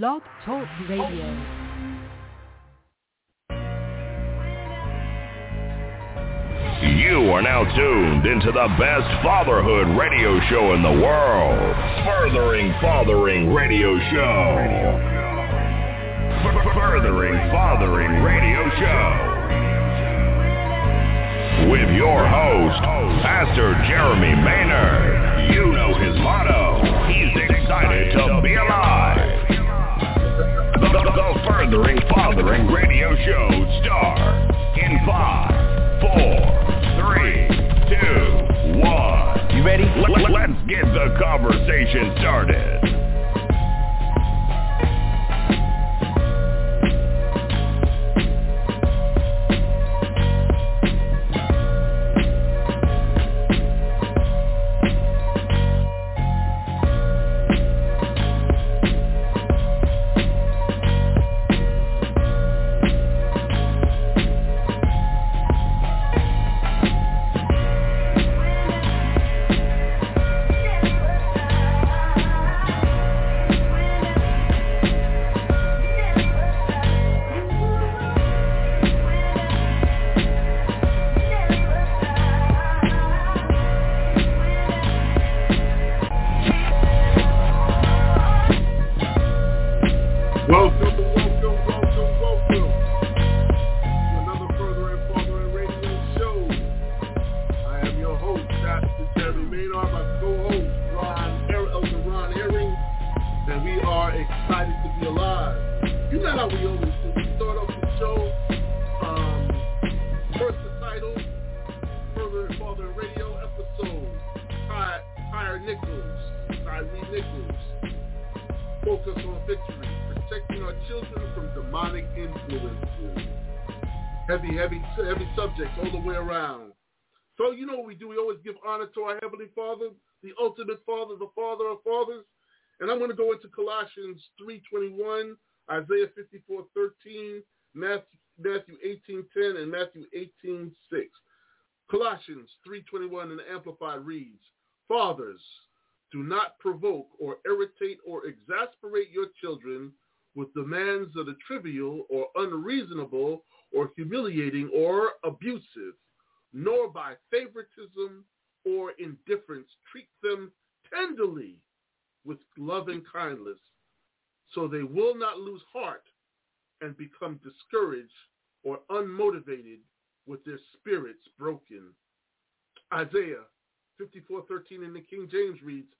Blog Talk Radio. You are now tuned into the best fatherhood radio show in the world. Furthering Fathering Radio Show. Furthering Fathering Radio Show. With your host, Pastor Jeremy Maynard. You know his motto. He's excited to be alive. The, the Furthering Fathering Radio Show star in five, four, three, two, one. You ready? Let, let's get the conversation started. Nichols, Tyree Nichols, focus on victory, protecting our children from demonic influences. Heavy, heavy, heavy subjects all the way around. So you know what we do? We always give honor to our Heavenly Father, the ultimate Father, the Father of fathers. And I'm going to go into Colossians 3.21, Isaiah 54.13, Matthew, Matthew 18.10, and Matthew 18.6. Colossians 3.21 in the Amplified reads, Fathers, do not provoke or irritate or exasperate your children with demands that are trivial or unreasonable or humiliating or abusive, nor by favoritism or indifference treat them tenderly with loving kindness, so they will not lose heart and become discouraged or unmotivated with their spirits broken. Isaiah 54:13 in the King James reads,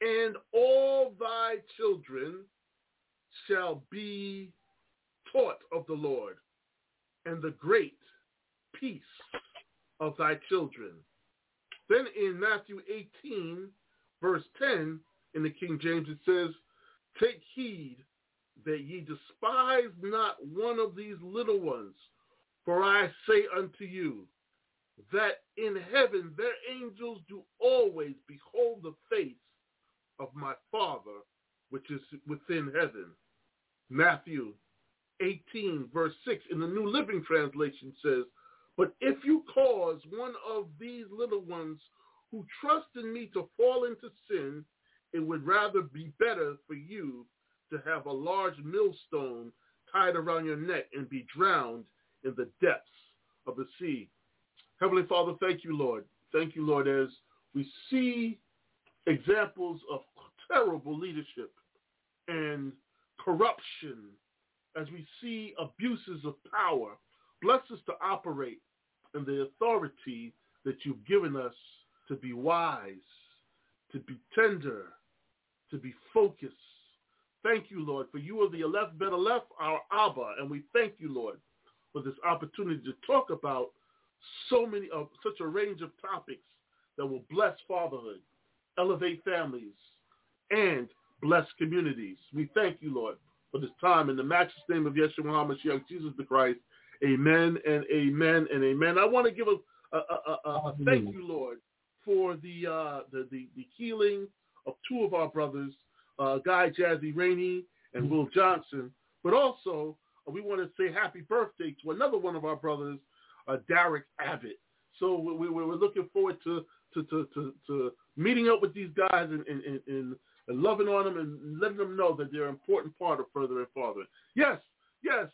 and all thy children shall be taught of the Lord, and the great peace of thy children. Then in Matthew 18, verse 10, in the King James, it says, Take heed that ye despise not one of these little ones, for I say unto you, that in heaven their angels do always behold the face of my Father which is within heaven. Matthew 18 verse 6 in the New Living Translation says, But if you cause one of these little ones who trust in me to fall into sin, it would rather be better for you to have a large millstone tied around your neck and be drowned in the depths of the sea. Heavenly Father, thank you, Lord. Thank you, Lord, as we see examples of terrible leadership and corruption as we see abuses of power. Bless us to operate in the authority that you've given us to be wise, to be tender, to be focused. Thank you, Lord, for you are the Aleph Ben Aleph, our Abba, and we thank you, Lord, for this opportunity to talk about so many of such a range of topics that will bless fatherhood, elevate families, and bless communities. We thank you, Lord, for this time in the matchless name of Yeshua HaMashiach, Jesus the Christ. Amen and amen and amen. I want to give a, a, a, a, thank you, Lord, for the, uh, the, the the healing of two of our brothers, uh, Guy Jazzy Rainey and Will Johnson, but also we want to say happy birthday to another one of our brothers, uh, Derek Abbott. So we, we, we're looking forward to to, to, to, to meeting up with these guys and, and, and, and loving on them and letting them know that they're an important part of Furthering Fathering. Yes, yes,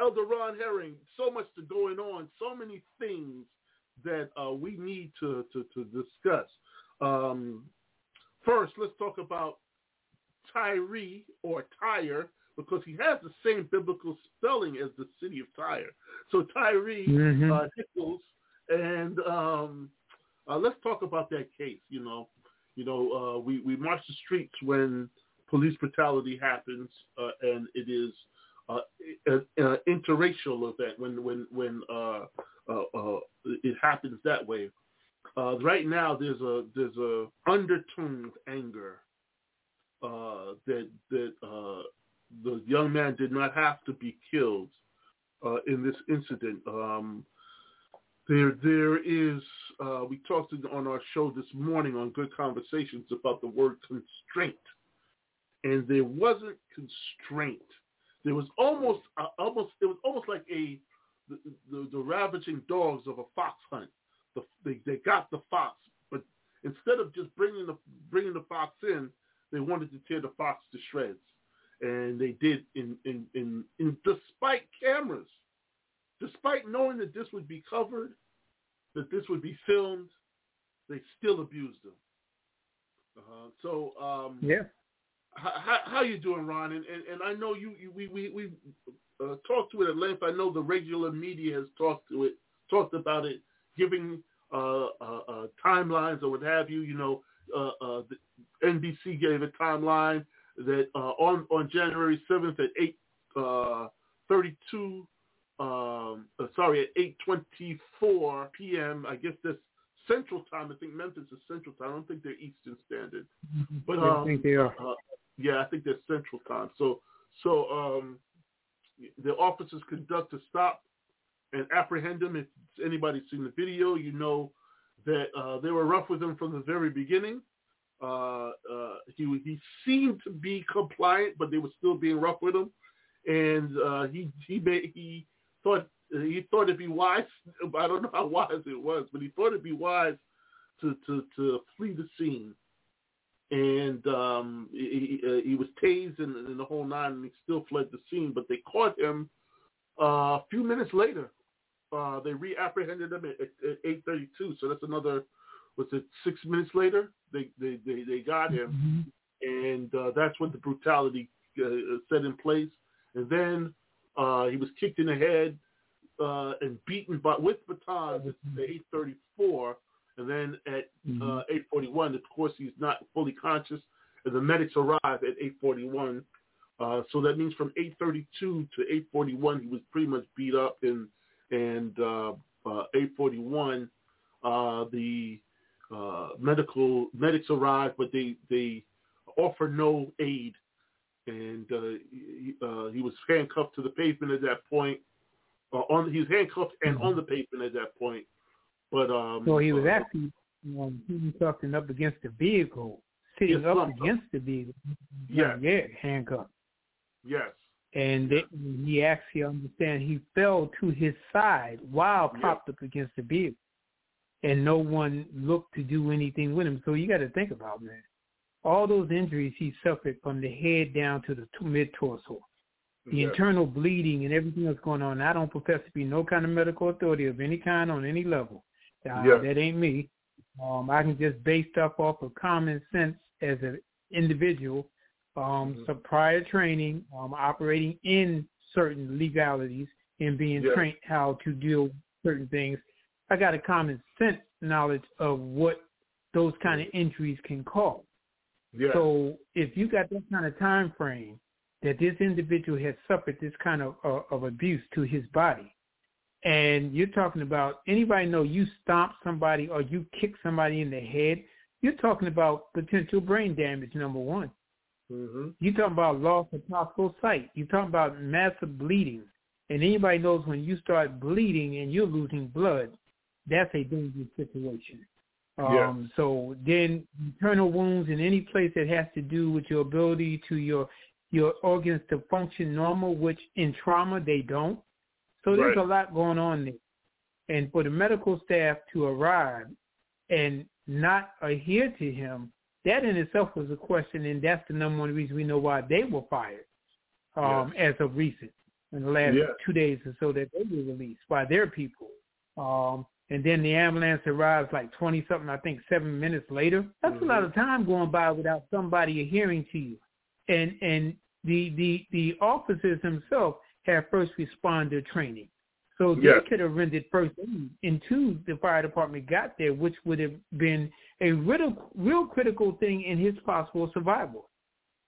Elder Ron Herring, so much to going on, so many things that uh, we need to, to, to discuss. Um, first, let's talk about Tyree or Tyre because he has the same biblical spelling as the city of Tyre. So Tyree Mhm. uh, Nichols, and um, uh, let's talk about that case. You know, you know, uh, we we march the streets when police brutality happens, uh, and it is uh, an interracial event when when when uh, uh, uh, it happens that way. Uh, right now, there's a there's a undertone of anger uh, that that uh, the young man did not have to be killed uh, in this incident. Um, there, there is. Uh, we talked on our show this morning on Good Conversations about the word constraint, and there wasn't constraint. There was almost, uh, almost. It was almost like a the, the, the ravaging dogs of a fox hunt. The, they, they got the fox, but instead of just bringing the bringing the fox in, they wanted to tear the fox to shreds, and they did in in in, in despite cameras despite knowing that this would be covered, that this would be filmed, they still abused them. Uh, so, um, Yeah. how, how you doing, Ron? And, and, and I know you, you we we we uh, talked to it at length. I know the regular media has talked to it, talked about it, giving uh, uh, uh, timelines or what have you. You know, uh, uh, the NBC gave a timeline that uh, on on January seventh at eight uh, thirty two. Um, uh, sorry, at eight twenty four p.m. I guess that's Central Time. I think Memphis is Central Time. I don't think they're Eastern Standard. But I um, think they are. uh, yeah, I think they're Central Time. So, so um, the officers conduct a stop and apprehend him. If anybody's seen the video, you know that uh, they were rough with him from the very beginning. Uh, uh, he he seemed to be compliant, but they were still being rough with him, and uh, he he made, he thought he thought it'd be wise. I don't know how wise it was, but he thought it'd be wise to to to flee the scene and um, he, he, uh, was tased and, the whole nine, and he still fled the scene. But they caught him uh, a few minutes later. Uh, they reapprehended him at, at 8:32. So that's another, was it six minutes later? They they they, they got him, and uh, that's when the brutality uh, set in place. And then uh, he was kicked in the head uh, and beaten by, with batons at 8:34. And then at uh, 8:41, of course, he's not fully conscious, and the medics arrive at 8:41. Uh, so that means from 8:32 to 8:41, he was pretty much beat up, and and uh, uh, 8:41, uh, the uh, medical medics arrive, but they they offer no aid, and uh, he, uh, he was handcuffed to the pavement at that point. Uh, on he was handcuffed and on the pavement at that point. But um, So he was uh, actually um, something up against the vehicle, sitting Yes, up slumped up. against the vehicle. Yeah. yeah, handcuffed. yes, And they, he actually understand he fell to his side while propped up against the vehicle, and no one looked to do anything with him. So you got to think about man, all those injuries he suffered from the head down to the t- mid torso, the yes. internal bleeding and everything that's going on. I don't profess to be no kind of medical authority of any kind on any level. Uh, Yeah. That ain't me. Um, I can just base stuff off of common sense as an individual, um, Mhm. some prior training, um, operating in certain legalities and being Yeah. trained how to deal with certain things. I got a common sense knowledge of what those kind of injuries can cause. yes. So if you got that kind of time frame that this individual has suffered this kind of uh, of abuse to his body, and you're talking about anybody know you stomp somebody or you kick somebody in the head, you're talking about potential brain damage. Number one, mm-hmm. you're talking about loss of possible sight. You're talking about massive bleeding, and anybody knows when you start bleeding and you're losing blood, that's a dangerous situation. Yes. Um, so then internal wounds in any place that has to do with your ability to your your organs to function normal, which in trauma they don't. So there's Right. a lot going on there. And for the medical staff to arrive and not adhere to him that in itself was a question, and that's the number one reason we know why they were fired um, as of recent in the last two days or so that they were released by their people. Um, and then the ambulance arrives like 20 something, I think seven minutes later. That's mm-hmm. a lot of time going by without somebody adhering to you. And, and the, the, the officers themselves have first responder training. So they yes. could have rendered first aid until the fire department got there, which would have been a real, real critical thing in his possible survival.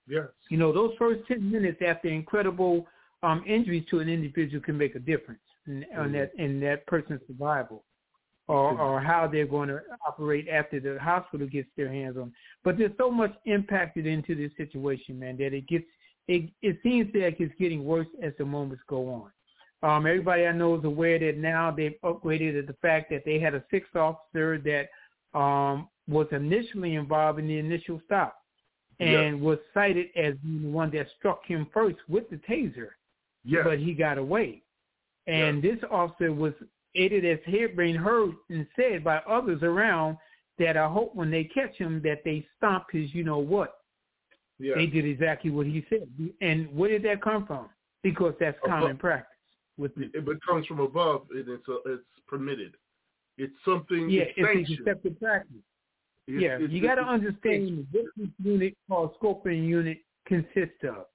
Yes. You know, those first 10 minutes after incredible um, injuries to an individual can make a difference in, mm-hmm. in that in that person's survival or, or how they're going to operate after the hospital gets their hands on. But there's so much impacted into this situation, man, that it gets it it seems like it's getting worse as the moments go on. Um, everybody I know is aware that now they've upgraded at the fact that they had a sixth officer that um, was initially involved in the initial stop and was cited as the one that struck him first with the taser. Yes. But he got away. And this officer was it has been heard and said by others around that I hope when they catch him that they stomp his you know what. Yeah. They did exactly what he said. And where did that come from? Because that's common practice. With it, it comes from above and it's a, it's permitted. It's something. Yeah, it's, it's accepted practice. It's, yeah, it's, you got to understand what this unit called Scorpion Unit consists of.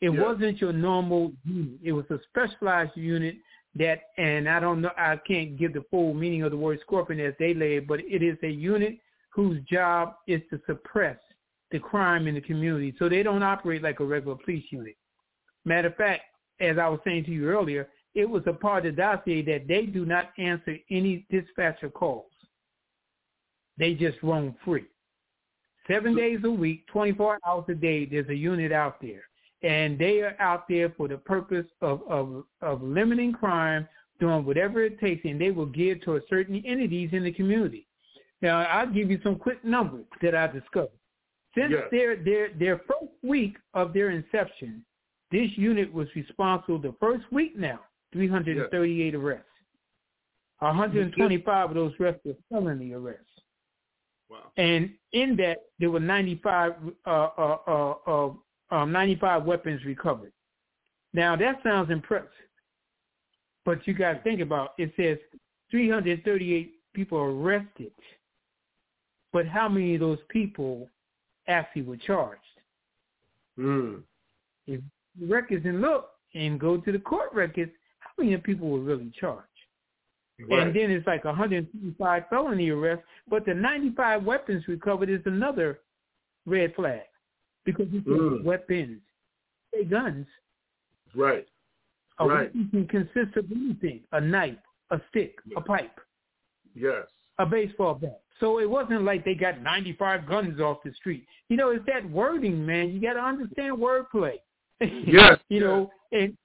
It yeah. wasn't your normal unit. It was a specialized unit that, and I don't know, I can't give the full meaning of the word scorpion as they lay it, but it is a unit whose job is to suppress the crime in the community. So they don't operate like a regular police unit. Matter of fact, as I was saying to you earlier, it was a part of the dossier that they do not answer any dispatcher calls. They just roam free. Seven days a week, 24 hours a day, there's a unit out there and they are out there for the purpose of, of, of limiting crime, doing whatever it takes, and they will give to a certain entities in the community. Now, I'll give you some quick numbers that I discovered. Since yes. their, their, their first week of their inception, this unit was responsible the first week now, 338 yes. arrests. 125 of those arrests were felony arrests. Wow. And in that, there were 95 uh, uh, uh, uh um, 95 weapons recovered. Now that sounds impressive, but you got to think about it says 338 people arrested, but how many of those people actually were charged? Mm. If records and look and go to the court records, how many people were really charged? Right. And then it's like 155 felony arrests, but the 95 weapons recovered is another red flag because it's mm. weapons, they guns. Right. A right. weapon can consist of anything: a knife, a stick, a pipe. Yes. A baseball bat. So it wasn't like they got 95 guns off the street. You know, it's that wording, man. You got to understand wordplay. Yes. you know, and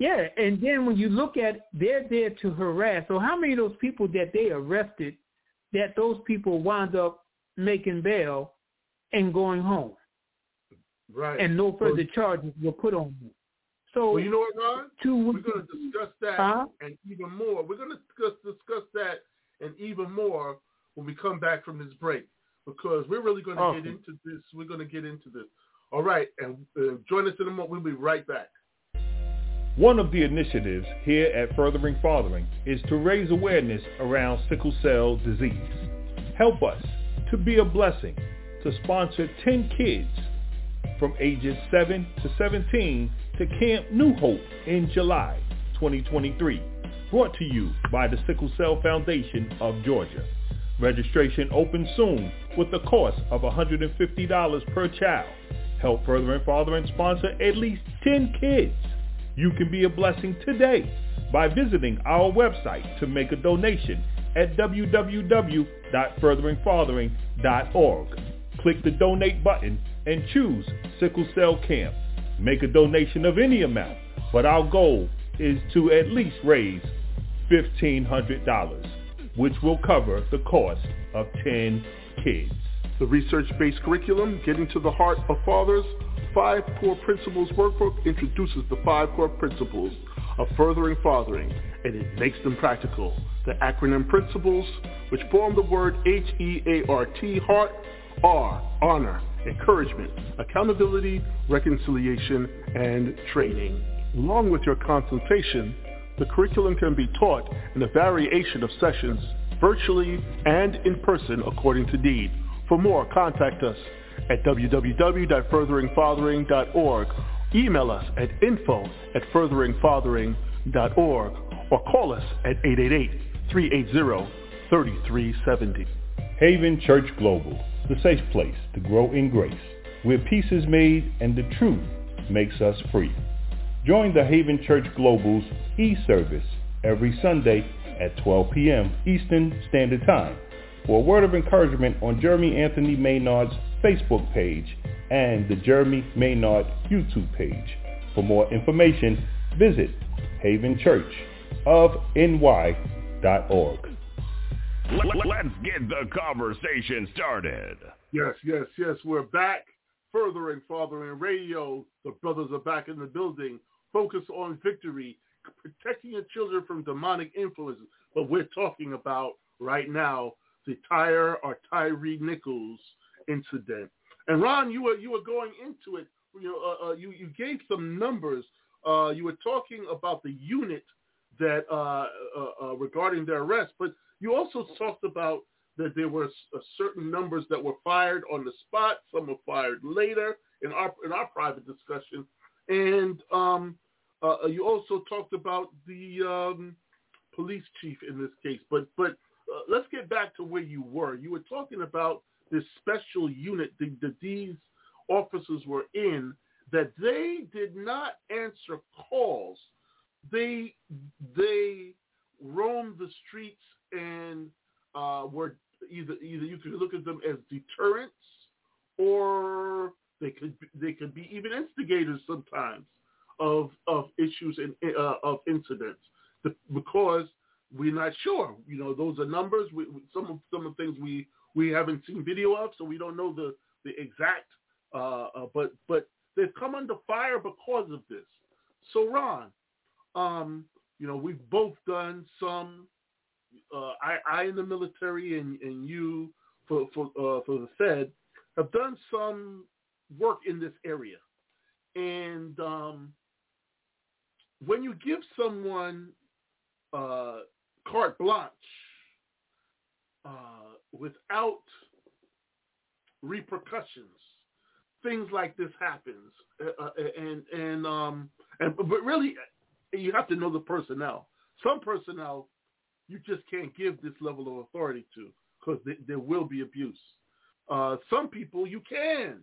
yeah, and then when you look at, they're there to harass. So how many of those people that they arrested, that those people wound up making bail and going home? Right. And no further so, charges were put on them. So well, you know what, Ron? Two, we're going to discuss that huh? and even more. We're going to discuss discuss that and even more when we come back from this break because we're really going to awesome. get into this. We're going to get into this. All right, and uh, join us in a moment. We'll be right back. One of the initiatives here at Furthering Fathering is to raise awareness around sickle cell disease. Help us to be a blessing to sponsor 10 kids from ages 7 to 17 to Camp New Hope in July 2023. Brought to you by the Sickle Cell Foundation of Georgia. Registration opens soon with a cost of $150 per child. Help further Furthering Fathering sponsor at least 10 kids. You can be a blessing today by visiting our website to make a donation at www.furtheringfathering.org. Click the donate button and choose Sickle Cell Camp. Make a donation of any amount, but our goal is to at least raise $1,500, which will cover the cost of 10 kids. The research-based curriculum, Getting to the Heart of Fathers, Five Core Principles Workbook introduces the five core principles of furthering fathering, and it makes them practical. The acronym principles, which form the word H-E-A-R-T, heart, are honor, encouragement, accountability, reconciliation, and training. Along with your consultation, the curriculum can be taught in a variation of sessions, virtually and in person according to need. For more, contact us at www.furtheringfathering.org. Email us at info at furtheringfathering.org or call us at 888-380-3370. Haven Church Global, the safe place to grow in grace, where peace is made and the truth makes us free. Join the Haven Church Global's e-service every Sunday at 12 p.m. Eastern Standard Time for a word of encouragement on Jeremy Anthony Maynard's Facebook page and the Jeremy Maynard YouTube page. For more information, visit havenchurchofny.org. Let's get the conversation started. Yes, yes, yes. We're back. Furthering Fathering Radio. The brothers are back in the building. Focus on victory, protecting your children from demonic influences. But we're talking about right now the Tyre or Tyree Nichols incident. And Ron, you were you were going into it. You know, uh, uh, you you gave some numbers. Uh, you were talking about the unit that uh, uh, uh, regarding their arrest, but you also talked about that there were certain numbers that were fired on the spot. Some were fired later in our in our private discussion, and um, you also talked about the um, police chief in this case. But but let's get back to where you were. You were talking about this special unit that these officers were in that they did not answer calls. They they roamed the streets and uh, were either either you could look at them as deterrents or they could they could be even instigators sometimes of of issues and uh, of incidents because we're not sure. You know, those are numbers. We, some of some of the things we we haven't seen video of, so we don't know the the exact. Uh, uh, but but they've come under fire because of this. So Ron, um, you know, we've both done some. Uh, I, I in the military and, and you for for uh, for the Fed have done some work in this area, and um, when you give someone uh, carte blanche uh, without repercussions. Things like this happens, uh, uh, and and um and but really, you have to know the personnel. Some personnel you just can't give this level of authority to because th- there will be abuse. Uh, some people you can,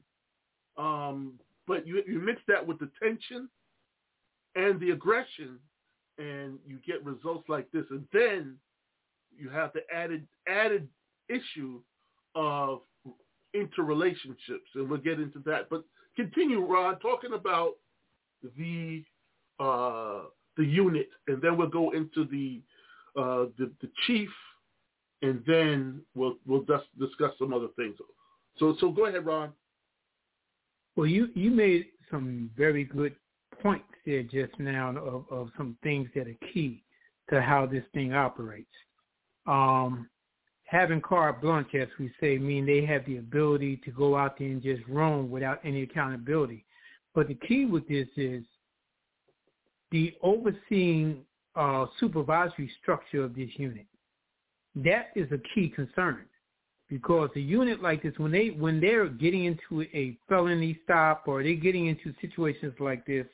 um, but you you mix that with the tension and the aggression, and you get results like this. And then you have the added added issue of interrelationships, and we'll get into that. But continue, Ron, talking about the uh, the unit, and then we'll go into the uh, the, the chief, and then we'll we'll just discuss some other things. So so go ahead, Ron. Well, you you made some very good points there just now of, of some things that are key to how this thing operates um, having carte blanche, as we say, mean they have the ability to go out there and just roam without any accountability. But the key with this is the overseeing uh, supervisory structure of this unit. That is a key concern because a unit like this, when they when they're getting into a felony stop or they're getting into situations like this,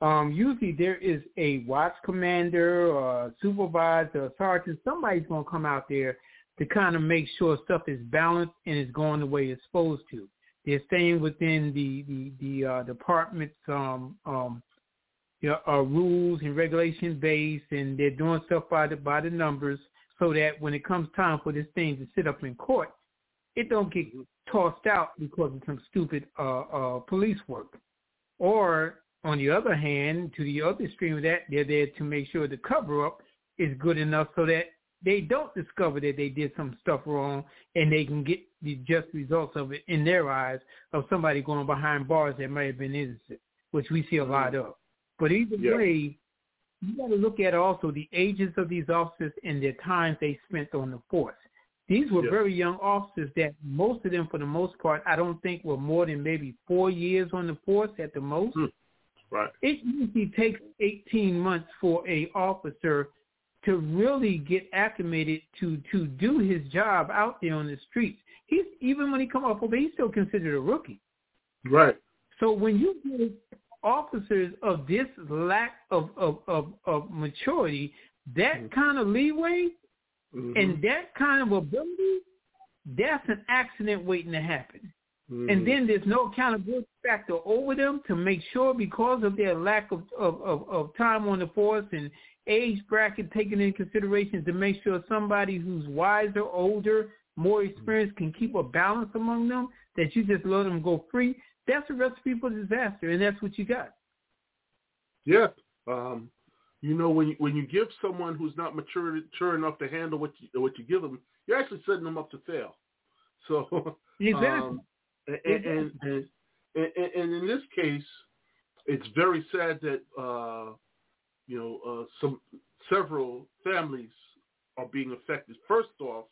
um, usually there is a watch commander or a supervisor or sergeant. Somebody's going to come out there to kind of make sure stuff is balanced and is going the way it's supposed to. They're staying within the the the uh, department's um, um, you know, uh, rules and regulation base, and they're doing stuff by the by the numbers, so that when it comes time for this thing to sit up in court, it don't get tossed out because of some stupid uh, uh, police work, or on the other hand, to the other extreme of that, they're there to make sure the cover-up is good enough so that they don't discover that they did some stuff wrong and they can get the just results of it in their eyes of somebody going behind bars that may have been innocent, which we see a lot mm-hmm. of. But either yeah. way, you got to look at also the ages of these officers and their times they spent on the force. These were Yeah. very young officers that most of them, for the most part, I don't think were more than maybe four years on the force at the most. Hmm. Right. It usually takes 18 months for a officer to really get acclimated to to do his job out there on the streets. He's even when he come off of it, he's still considered a rookie. Right. So when you give officers of this lack of of of, of maturity that Mhm. kind of leeway Mhm. and that kind of ability, that's an accident waiting to happen. Mhm. And then there's no accountability factor over them to make sure because of their lack of, of, of, of time on the force and age bracket taken into consideration to make sure somebody who's wiser, older, more experienced can keep a balance among them, that you just let them go free, that's a recipe for disaster, and that's what you got. Yeah. Um, you know, when you, when you give someone who's not mature mature enough to handle what you what you give them, you're actually setting them up to fail. So, Exactly. um, and, and, and, and, and in this case, it's very sad that uh, you know uh, some several families are being affected. First off,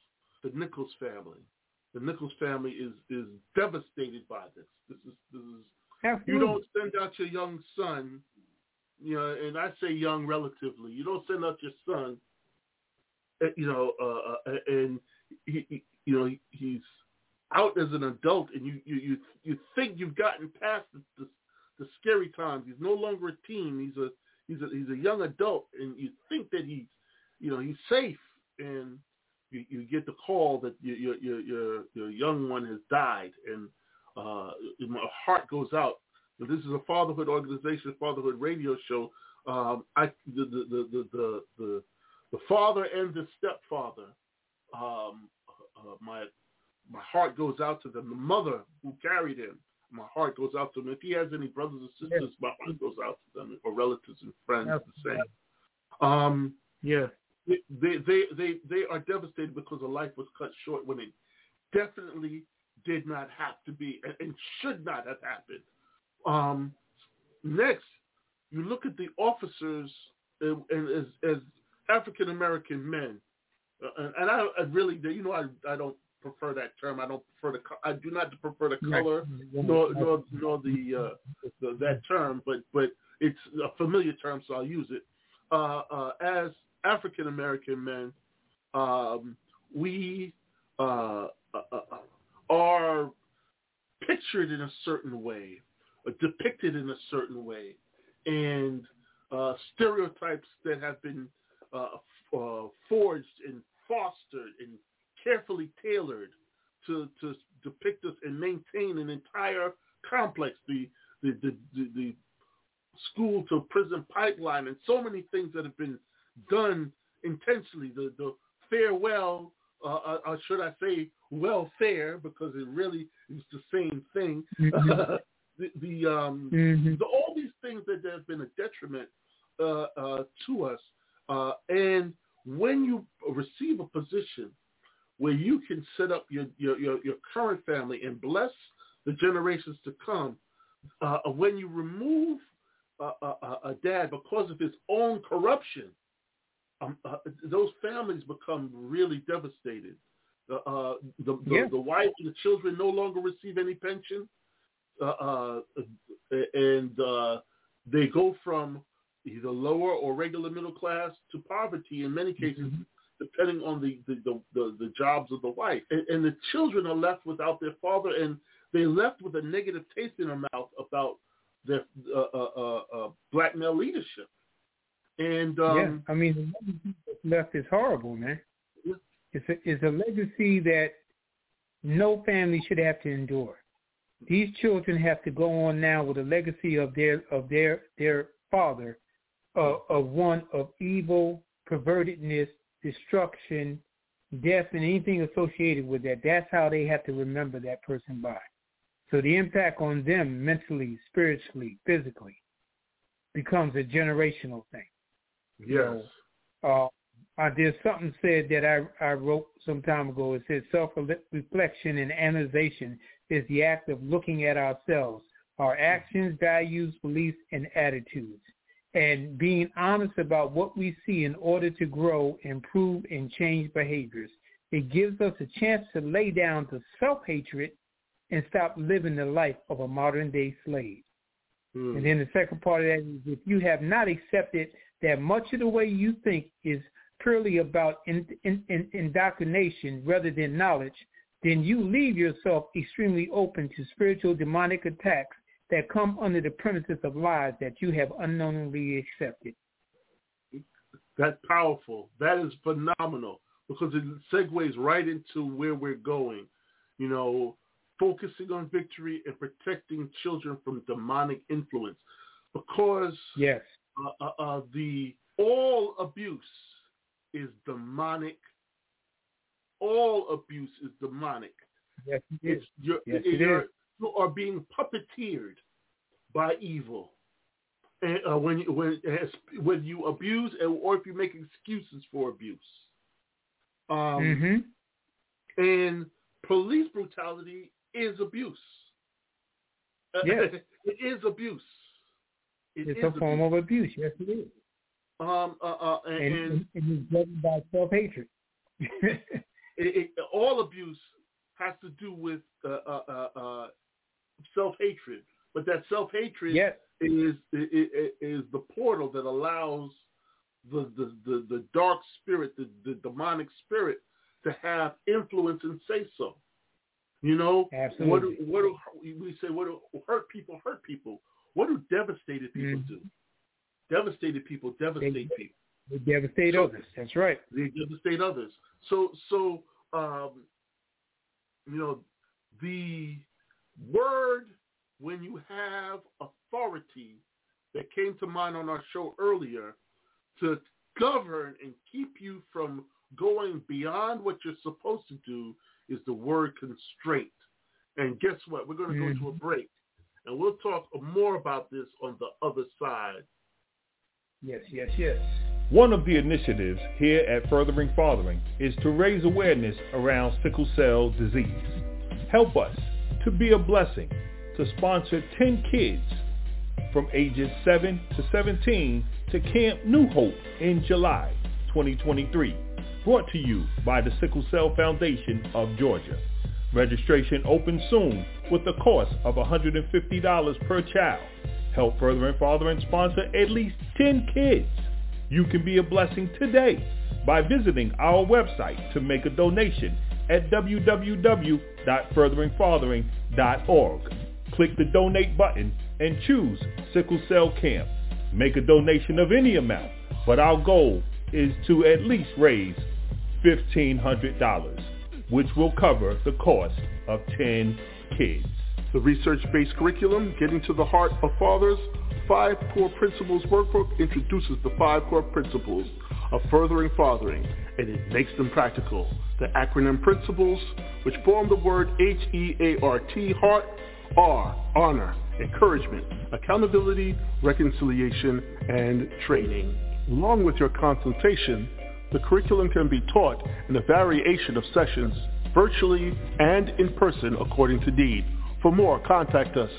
the Nichols family. The Nichols family is is devastated by this. This is this is Absolutely. you don't send out your young son, you know, and I say young relatively. You don't send out your son, uh, you know, uh, uh, and he, he, you know he's out as an adult, and you you you, you think you've gotten past the, the the scary times. He's no longer a teen. He's a he's a he's a young adult, and you think that he's you know he's safe, and you, you get the call that your your your your, young one has died, and uh, my heart goes out. This is a fatherhood organization, fatherhood radio show. Um, I the the the the the, the, the father and the stepfather. Um, uh, my my heart goes out to them. The mother who carried him, my heart goes out to him. If he has any brothers or sisters, my heart goes out to them, or relatives and friends the same. Um, Yeah. They, they they they are devastated because a life was cut short when it definitely did not have to be and, and should not have happened. Um, next, you look at the officers and, and as, as African American men, uh, and, and I, I really, you know, I I don't prefer that term. I don't prefer the I do not prefer the color nor nor nor the, uh, the that term, but but it's a familiar term, so I'll use it. Uh, uh, as African American men, um, we uh, uh, uh, are pictured in a certain way, uh, depicted in a certain way, and uh, stereotypes that have been uh, forged and fostered and carefully tailored to, to depict us and maintain an entire complex, the, the, the, the school to prison pipeline, and so many things that have been done intentionally. The the farewell, uh, uh, uh, should I say welfare, because it really is the same thing. Mhm. the the, um, Mhm. the all these things that have been a detriment uh, uh, to us, uh, and when you receive a position where you can set up your your, your, your current family and bless the generations to come, uh, when you remove a, a, a dad because of his own corruption, um, uh, those families become really devastated. Uh, uh, the, the, Yeah. the wife and the children no longer receive any pension, uh, uh, and uh, they go from either lower or regular middle class to poverty in many cases, depending on the, the, the, the, the jobs of the wife. And, and the children are left without their father, and they're left with a negative taste in their mouth about their uh, uh, uh, uh, black male leadership. And um, yeah, I mean, the legacy left is horrible, man. It's a, it's a legacy that no family should have to endure. These children have to go on now with a legacy of their of their their father, uh, of one of evil, pervertedness, destruction, death, and anything associated with that. That's how they have to remember that person by. So the impact on them mentally, spiritually, physically becomes a generational thing. Yes, Uh, uh, there's something said that I, I wrote some time ago. It says self-reflection and analyzation is the act of looking at ourselves, our actions, values, beliefs, and attitudes, and being honest about what we see in order to grow, improve, and change behaviors. It gives us a chance to lay down the self-hatred and stop living the life of a modern-day slave. Mm. And then the second part of that is if you have not accepted that much of the way you think is purely about in, in, in, indoctrination rather than knowledge, then you leave yourself extremely open to spiritual demonic attacks that come under the premises of lies that you have unknowingly accepted. That's powerful. That is phenomenal because it segues right into where we're going. You know, focusing on victory and protecting children from demonic influence, because yes, uh, uh, uh, the all abuse is demonic. All abuse is demonic. Yes, it is. It's, you're, yes, you're, it is. you are being puppeteered by evil. And, uh, when you, when when you abuse or if you make excuses for abuse, um, mm-hmm. and police brutality is abuse. Yes. it is abuse. It it's is a form abuse. of abuse. Yes, it is. Um, uh, uh, and, And, and and, it's driven by self-hatred. it, it, all abuse has to do with uh, uh, uh, uh, self-hatred, but that self-hatred yes. is, is is the portal that allows the the, the, the dark spirit, the, the demonic spirit, to have influence and say so. You know, Absolutely. what what we say? What hurt people hurt people? What do devastated people Mhm. do? Devastated people devastate They- people. They devastate So- others. That's right. They devastate others. So so um, you know the word when you have authority that came to mind on our show earlier to govern and keep you from going beyond what you're supposed to do is the word constraint. And guess what? We're going to go to a break. And we'll talk more about this on the other side. Yes, yes, yes. One of the initiatives here at Furthering Fathering is to raise awareness around sickle cell disease. Help us to be a blessing to sponsor 10 kids from ages 7 to 17 to Camp New Hope in July 2023. Brought to you by the Sickle Cell Foundation of Georgia. Registration opens soon with a cost of $150 per child. Help Furthering Fathering sponsor at least 10 kids. You can be a blessing today by visiting our website to make a donation at www.furtheringfathering.org. Click the donate button and choose Sickle Cell Camp. Make a donation of any amount, but our goal is to at least raise $1,500, which will cover the cost of 10 The research-based curriculum, Getting to the Heart of Fathers, Five Core Principles Workbook introduces the five core principles of furthering fathering, and it makes them practical. The acronym principles, which form the word H-E-A-R-T, heart, are honor, encouragement, accountability, reconciliation, and training. Along with your consultation, the curriculum can be taught in a variation of sessions, virtually and in person according to need. For more, contact us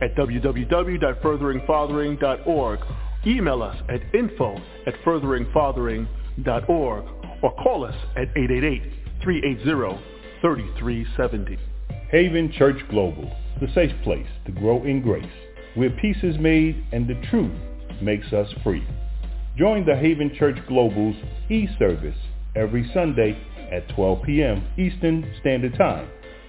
at www.furtheringfathering.org. Email us at info at furtheringfathering.org or call us at 888-380-3370. Haven Church Global, the safe place to grow in grace, where peace is made and the truth makes us free. Join the Haven Church Global's e-service every Sunday at 12 p.m. Eastern Standard Time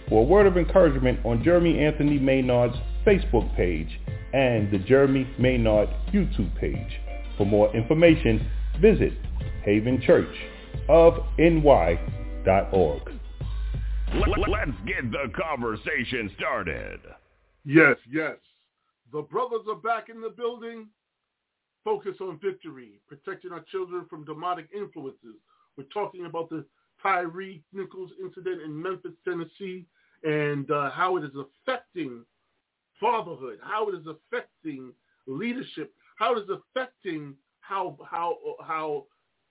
for a word of encouragement on Jeremy Anthony Maynard's Facebook page and the Jeremy Maynard YouTube page. For more information, visit havenchurchofny.org. Let- Let's get the conversation started. Yes, yes. The brothers are back in the building. Focus on victory, protecting our children from demonic influences. We're talking about the Tyree Nichols incident in Memphis, Tennessee, and uh, how it is affecting fatherhood, how it is affecting leadership, how it is affecting how how how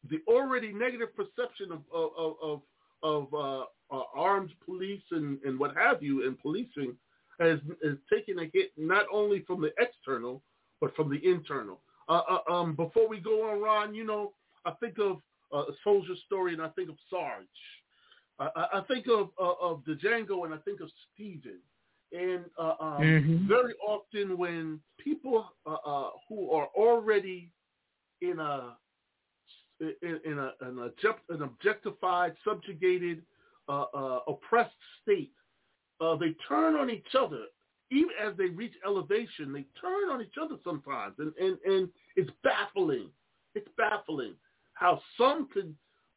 the already negative perception of of of, of uh, uh, armed police and, and what have you and policing has is taking a hit not only from the external but from the internal. Uh, uh, um, before we go on, Ron, you know, I think of uh, a soldier story and I think of Sarge. I, I think of uh, of Django and I think of Stephen. And uh, um, Mhm. very often when people uh, uh, who are already in a in, in a an, object, an objectified, subjugated, uh, uh, oppressed state, uh, they turn on each other. Even as they reach elevation, they turn on each other sometimes, and and, and it's baffling. It's baffling how some could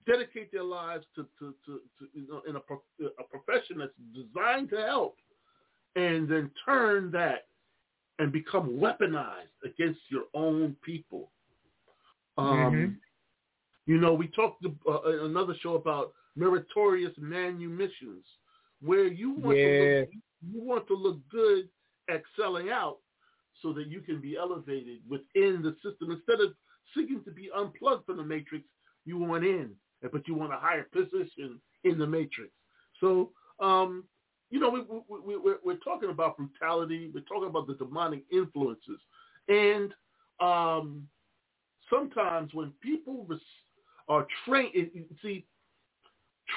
dedicate their lives to to, to, to you know in a a profession that's designed to help, and then turn that and become weaponized against your own people. Um, Mhm. You know, we talked uh, in another show about meritorious manumissions, where you want to look, you want to look good at selling out, so that you can be elevated within the system instead of seeking to be unplugged from the matrix. You want in, but you want a higher position in the matrix. So, um, you know, we, we, we, we're, talking about brutality. We're talking about the demonic influences, and um, sometimes when people are trained, see,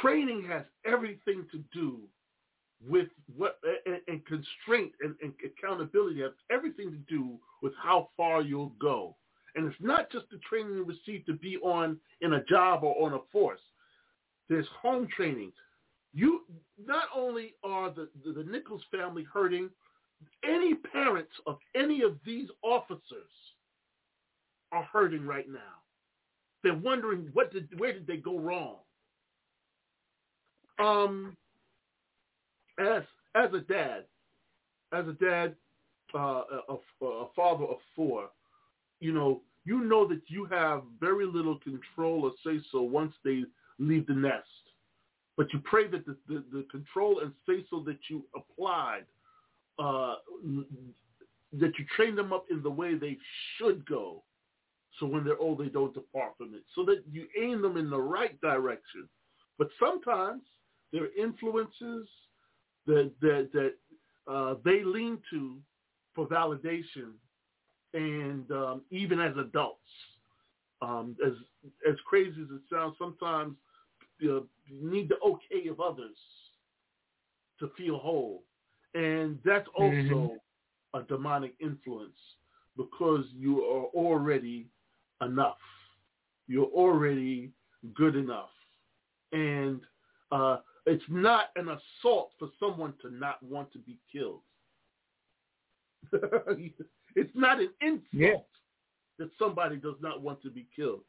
training has everything to do with what and, and constraint and, and accountability have everything to do with how far you'll go. And it's not just the training you receive to be on in a job or on a force. There's home training. You not only are the, the, the Nichols family hurting, any parents of any of these officers are hurting right now. They're wondering what did where did they go wrong? Um, as as a dad, as a dad, uh, a, a father of four, you know, you know that you have very little control or say so once they leave the nest. But you pray that the, the, the control and say so that you applied, uh, that you train them up in the way they should go. So when they're old, they don't depart from it. So that you aim them in the right direction. But sometimes there are influences that that, that uh, they lean to for validation, and um, even as adults, um, as as crazy as it sounds, sometimes you, know, you need the okay of others to feel whole, and that's also Mhm. a demonic influence because you are already enough. You're already good enough, and uh, it's not an assault for someone to not want to be killed. it's not an insult Yeah. that somebody does not want to be killed.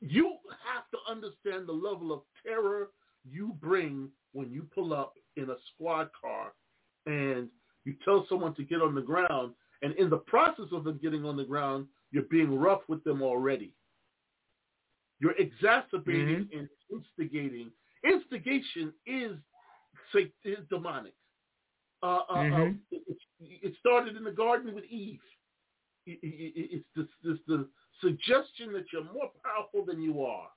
You have to understand the level of terror you bring when you pull up in a squad car and you tell someone to get on the ground, and in the process of them getting on the ground, you're being rough with them already. You're exacerbating and instigating. Instigation is say, is demonic. Uh, uh, Mhm. uh, it, it started in the garden with Eve. It, it, it, it's this, this the suggestion that you're more powerful than you are,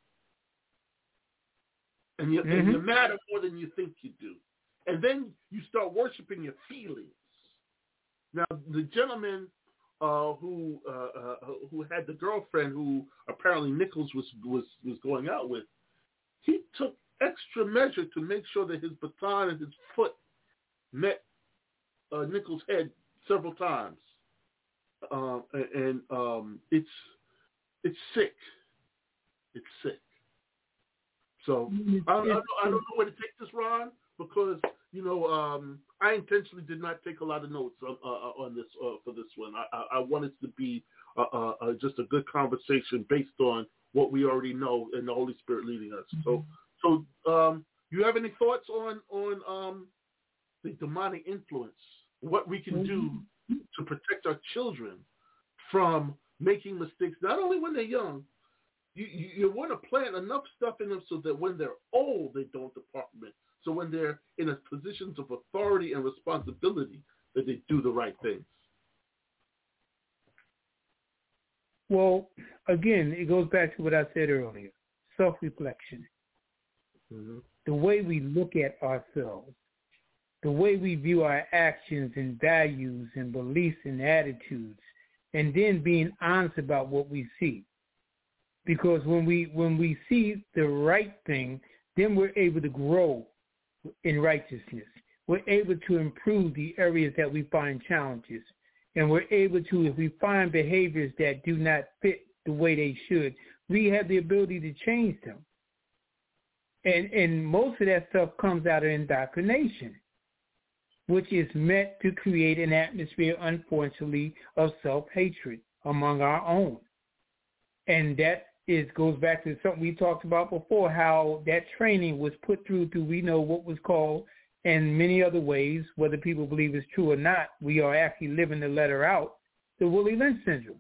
and you, and you matter more than you think you do, and then you start worshiping your feelings. Now, the gentleman uh, who uh, uh, who had the girlfriend who apparently Nichols was was was going out with, he took extra measure to make sure that his baton and his foot met uh, Nichols' head several times, uh, and um, it's it's sick. It's sick. So I, I, don't, I don't know where to take this, Ron, because you know um, I intentionally did not take a lot of notes on, uh, on this uh, for this one. I, I, I wanted it to be uh, uh, uh, just a good conversation based on what we already know and the Holy Spirit leading us. So, so um, you have any thoughts on on um, the demonic influence? What we can do to protect our children from making mistakes, not only when they're young. You, you, you want to plant enough stuff in them so that when they're old, they don't depart from it. So when they're in a positions of authority and responsibility, that they do the right things. Well, again, it goes back to what I said earlier, self-reflection. Mm-hmm. The way we look at ourselves, the way we view our actions and values and beliefs and attitudes, and then being honest about what we see. Because when we when we see the right thing, then we're able to grow in righteousness. We're able to improve the areas that we find challenges. And we're able to, if we find behaviors that do not fit the way they should, we have the ability to change them. And and most of that stuff comes out of indoctrination, which is meant to create an atmosphere, unfortunately, of self-hatred among our own. And that is goes back to something we talked about before, how that training was put through to we know what was called in many other ways, whether people believe it's true or not, we are actually living the letter out, the Willie Lynch syndrome.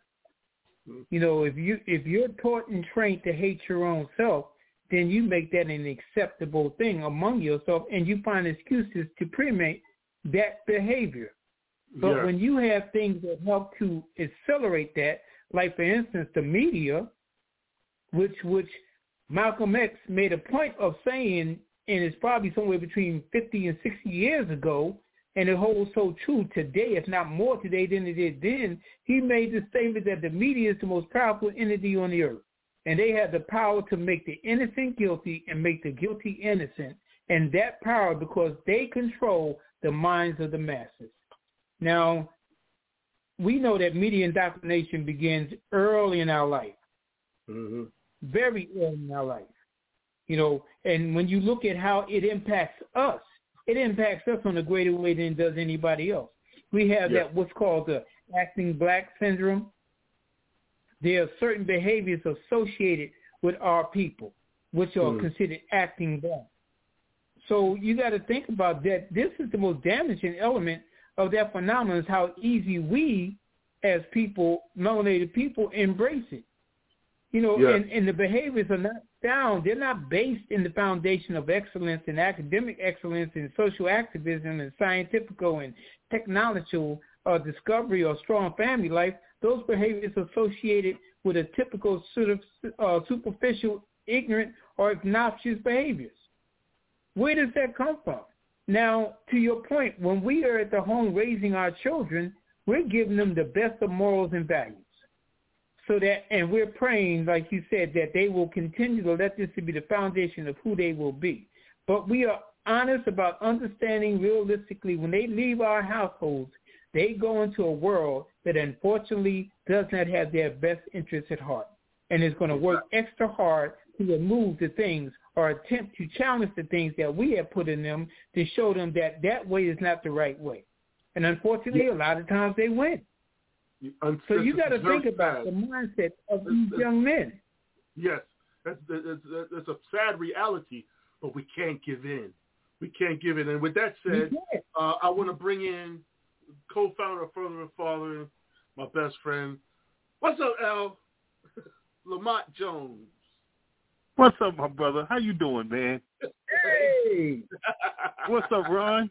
Mm-hmm. You know, if you if you're taught and trained to hate your own self, then you make that an acceptable thing among yourself and you find excuses to permeate that behavior. But Yeah. when you have things that help to accelerate that, like for instance the media, which which Malcolm X made a point of saying, and it's probably somewhere between 50 and 60 years ago, and it holds so true today, if not more today than it did then. He made the statement that the media is the most powerful entity on the earth, and they have the power to make the innocent guilty and make the guilty innocent, and that power because they control the minds of the masses. Now, we know that media indoctrination begins early in our life hmm very early in our life. You know, and when you look at how it impacts us, it impacts us on a greater way than it does anybody else. We have Yeah. that what's called the acting black syndrome. There are certain behaviors associated with our people, which are Mm. considered acting black. So you got to think about that. This is the most damaging element of that phenomenon is how easy we, as people, melanated people, embrace it. You know, Yeah. and, and the behaviors are not sound. They're not based in the foundation of excellence and academic excellence and social activism and scientifical and technological uh, discovery or strong family life. Those behaviors associated with a typical sort of uh, superficial, ignorant, or obnoxious behaviors. Where does that come from? Now, to your point, when we are at the home raising our children, we're giving them the best of morals and values. So that and we're praying like you said that they will continue to let this to be the foundation of who they will be. But we are honest about understanding realistically when they leave our households they go into a world that unfortunately does not have their best interests at heart. And is going to work extra hard to remove the things or attempt to challenge the things that we have put in them to show them that that way is not the right way and unfortunately a lot of times they win so you got to think about the mindset of these young men. Yes, that's, that's, that's, a sad reality, but we can't give in. We can't give in. And with that said, uh, I want to bring in co-founder of Furthering Fathering, my best friend. What's up, Al? Lamont Jones. What's up, my brother? How you doing, man? Hey, What's up, Ron?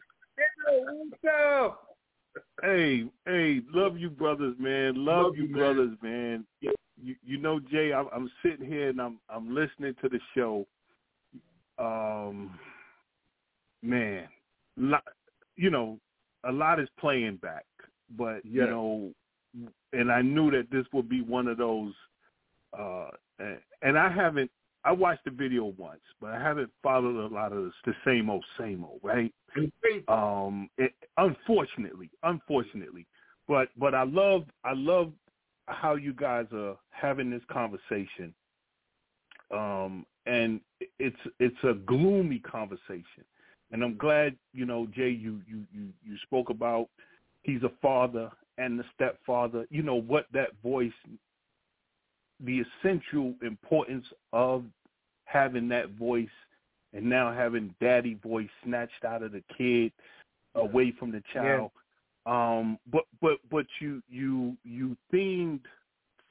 hello, what's up? Hey, hey, love you, brothers, man. Love, Love you, man. brothers, man. You, you know, Jay, I'm, I'm sitting here and I'm, I'm listening to the show. Um, man, lot, you know, a lot is playing back, but you know, and I knew that this would be one of those. Uh, and I haven't. I watched the video once, but I haven't followed a lot of this, the same old, same old, right? Um it, unfortunately unfortunately. But but i love i love how you guys are having this conversation. Um and it's it's a gloomy conversation. And i'm glad you know jay you you you, you spoke about he's a father and the stepfather. You know what that voice the essential importance of having that voice and now having daddy voice snatched out of the kid away from the child. Um but but but you you you themed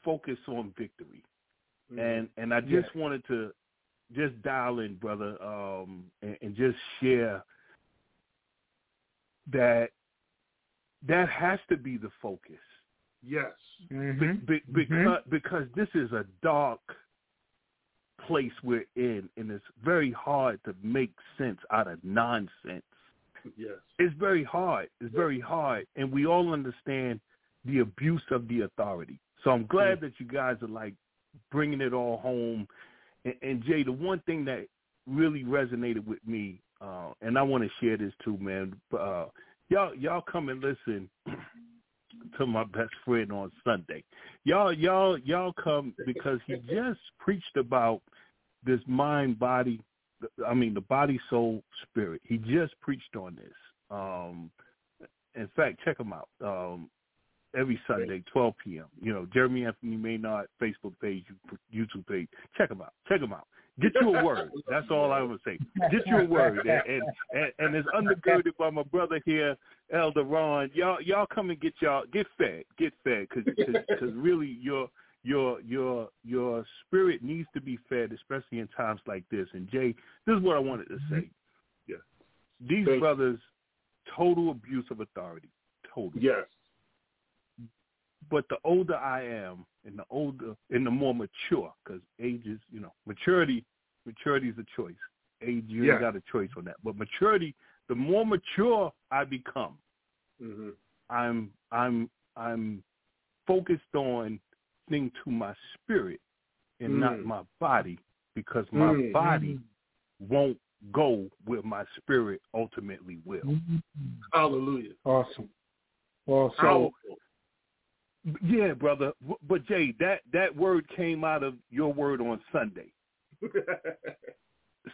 focus on victory. And and i just wanted to just dial in brother um and, and just share that that has to be the focus yes. Mhm. be, be, because because this is a dark place we're in, and it's very hard to make sense out of nonsense. Yes. It's very hard. It's very hard, and we all understand the abuse of the authority. So I'm glad that you guys are like bringing it all home. And, and Jay, the one thing that really resonated with me, uh, and I want to share this too, man. Uh, y'all, y'all come and listen to my best friend on Sunday. Y'all, y'all, y'all come because he just preached about this mind, body. I mean, the body, soul, spirit. He just preached on this. Um, in fact, check him out. Um, every Sunday, 12 p.m. You know, Jeremy Anthony Maynard Facebook page, YouTube page. Check him out. Check him out. Get you a word. That's all I would say. Get you a word, and and, and it's undergirded by my brother here, Elder Ron. Y'all y'all come and get y'all get fed, get fed, because because really your your your your spirit needs to be fed, especially in times like this. And Jay, this is what I wanted to mm-hmm. say. Yeah. These Thank brothers, total abuse of authority. Total. Yes. But the older I am, and the older and the more mature, because age is, you know, maturity. Maturity is a choice. Age, you Yeah. ain't got a choice on that. But maturity, the more mature I become, hmm I'm I'm I'm focused on thing to my spirit and not Mm. my body, because my Mm. body won't go where my spirit ultimately will. Hallelujah. Awesome. Well, so Powerful. Yeah, brother. But Jay, that that word came out of your word on Sunday.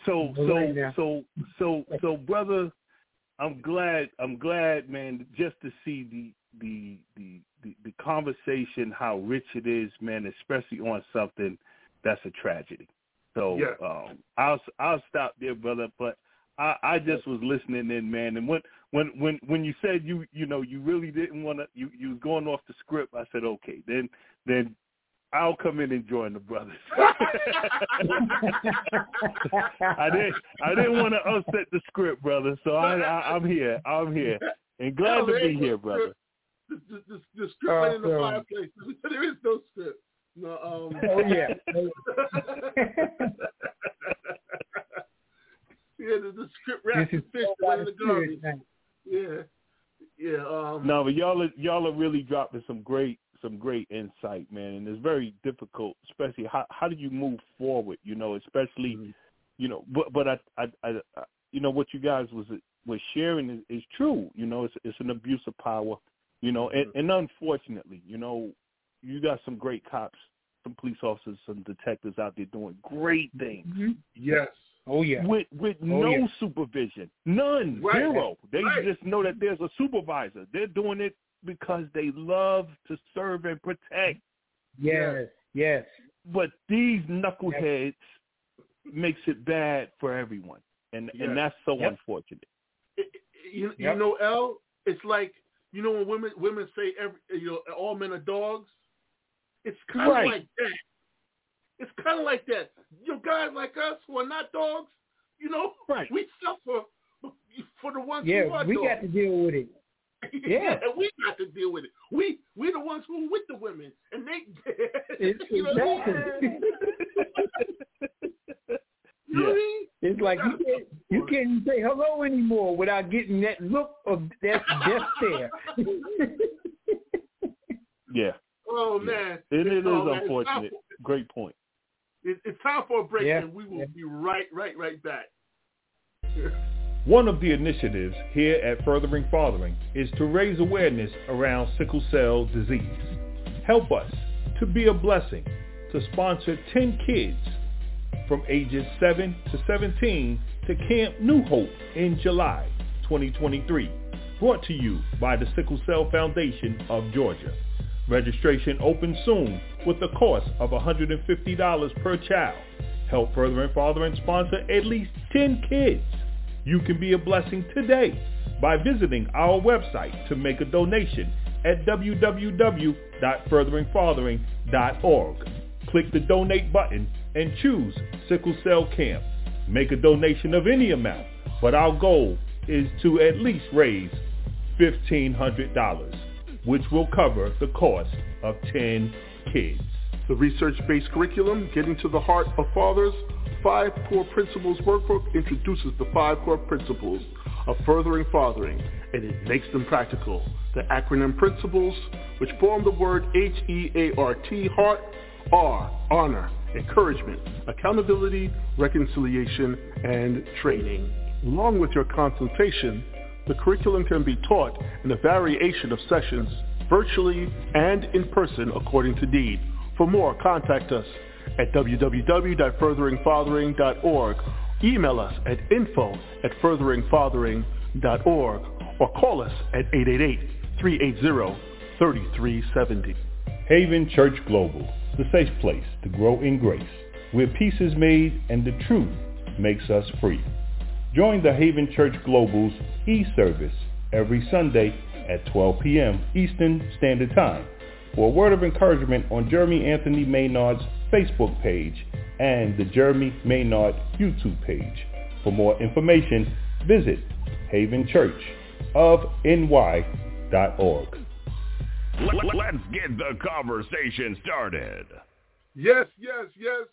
So so so so so brother, I'm glad I'm glad, man, just to see the the the the, the conversation how rich it is, man, especially on something that's a tragedy. So Yeah. um I'll I'll stop there, brother, but I, I just was listening in, man, and when when when when you said you you know you really didn't want to you you was going off the script, I said okay, then then I'll come in and join the brothers. I didn't I didn't want to upset the script, brother. So I, I I'm here. I'm here, and glad No, to be ain't no here, brother. The, the, the, the script went in the Awesome. fireplace. there is no script. No, um, oh yeah. yeah, the, the script wrapped is the fish all that went by in the the garbage. Yeah, yeah. Um, No, but y'all are y'all are really dropping some great some great insight, man, and it's very difficult, especially how how do you move forward, you know, especially Mhm. you know, but but I I, I, I you know what you guys was was sharing is, is true, you know, it's it's an abuse of power, you know, and, and unfortunately, you know, you got some great cops, some police officers, some detectives out there doing great things Mhm. yes. Oh yeah. with with Oh, no yeah. supervision, none, Right. zero. They Right. just know that there's a supervisor. They're doing it because they love to serve and protect. Yes. Yes. But these knuckleheads makes it bad for everyone, and Yes. and that's so Yep. unfortunate. It, it- you, you know, L. It's like you know when women women say every you know all men are dogs. It's kind of like that. It's kind of like that. You guys like us who are not dogs, you know, Right. we suffer for the ones who Yeah, are we dogs. got to deal with it. Yeah. we got to deal with it. We we're the ones who are with the women, and they. It's you know what I exactly. You know what I mean? It's like you can't you can't say hello anymore without getting that look of that death stare. Yeah, Oh Yeah. man, it, it is man, unfortunate. Great point. For- it- It's time for a break, Yeah. and we will Yeah. be right, right, right back. One of the initiatives here at Furthering Fathering is to raise awareness around sickle cell disease. Help us to be a blessing to sponsor 10 kids from ages 7 to 17 to Camp New Hope in July 2023. Brought to you by the Sickle Cell Foundation of Georgia. Registration opens soon with a cost of $150 per child. Help Furthering Fathering sponsor at least 10 kids. You can be a blessing today by visiting our website to make a donation at www.furtheringfathering.org. Click the donate button and choose Sickle Cell Camp. Make a donation of any amount, but our goal is to at least raise $1,500, which will cover the cost of 10 kids. The research-based curriculum, Getting to the Heart of Fathers, Five Core Principles Workbook introduces the five core principles of furthering fathering, and it makes them practical. The acronym principles, which form the word H-E-A-R-T, heart, are honor, encouragement, accountability, reconciliation, and training. Along with your consultation, the curriculum can be taught in a variation of sessions, virtually and in person according to need. For more, contact us at www.furtheringfathering.org. Email us at info at furtheringfathering.org or call us at 888-380-3370. Haven Church Global, the safe place to grow in grace, where peace is made and the truth makes us free. Join the Haven Church Global's e-service every Sunday at 12 p.m. Eastern Standard Time for a word of encouragement on Jeremy Anthony Maynard's Facebook page and the Jeremy Maynard YouTube page. For more information, visit havenchurchofny.org. Let's get the conversation started. Yes, yes, yes.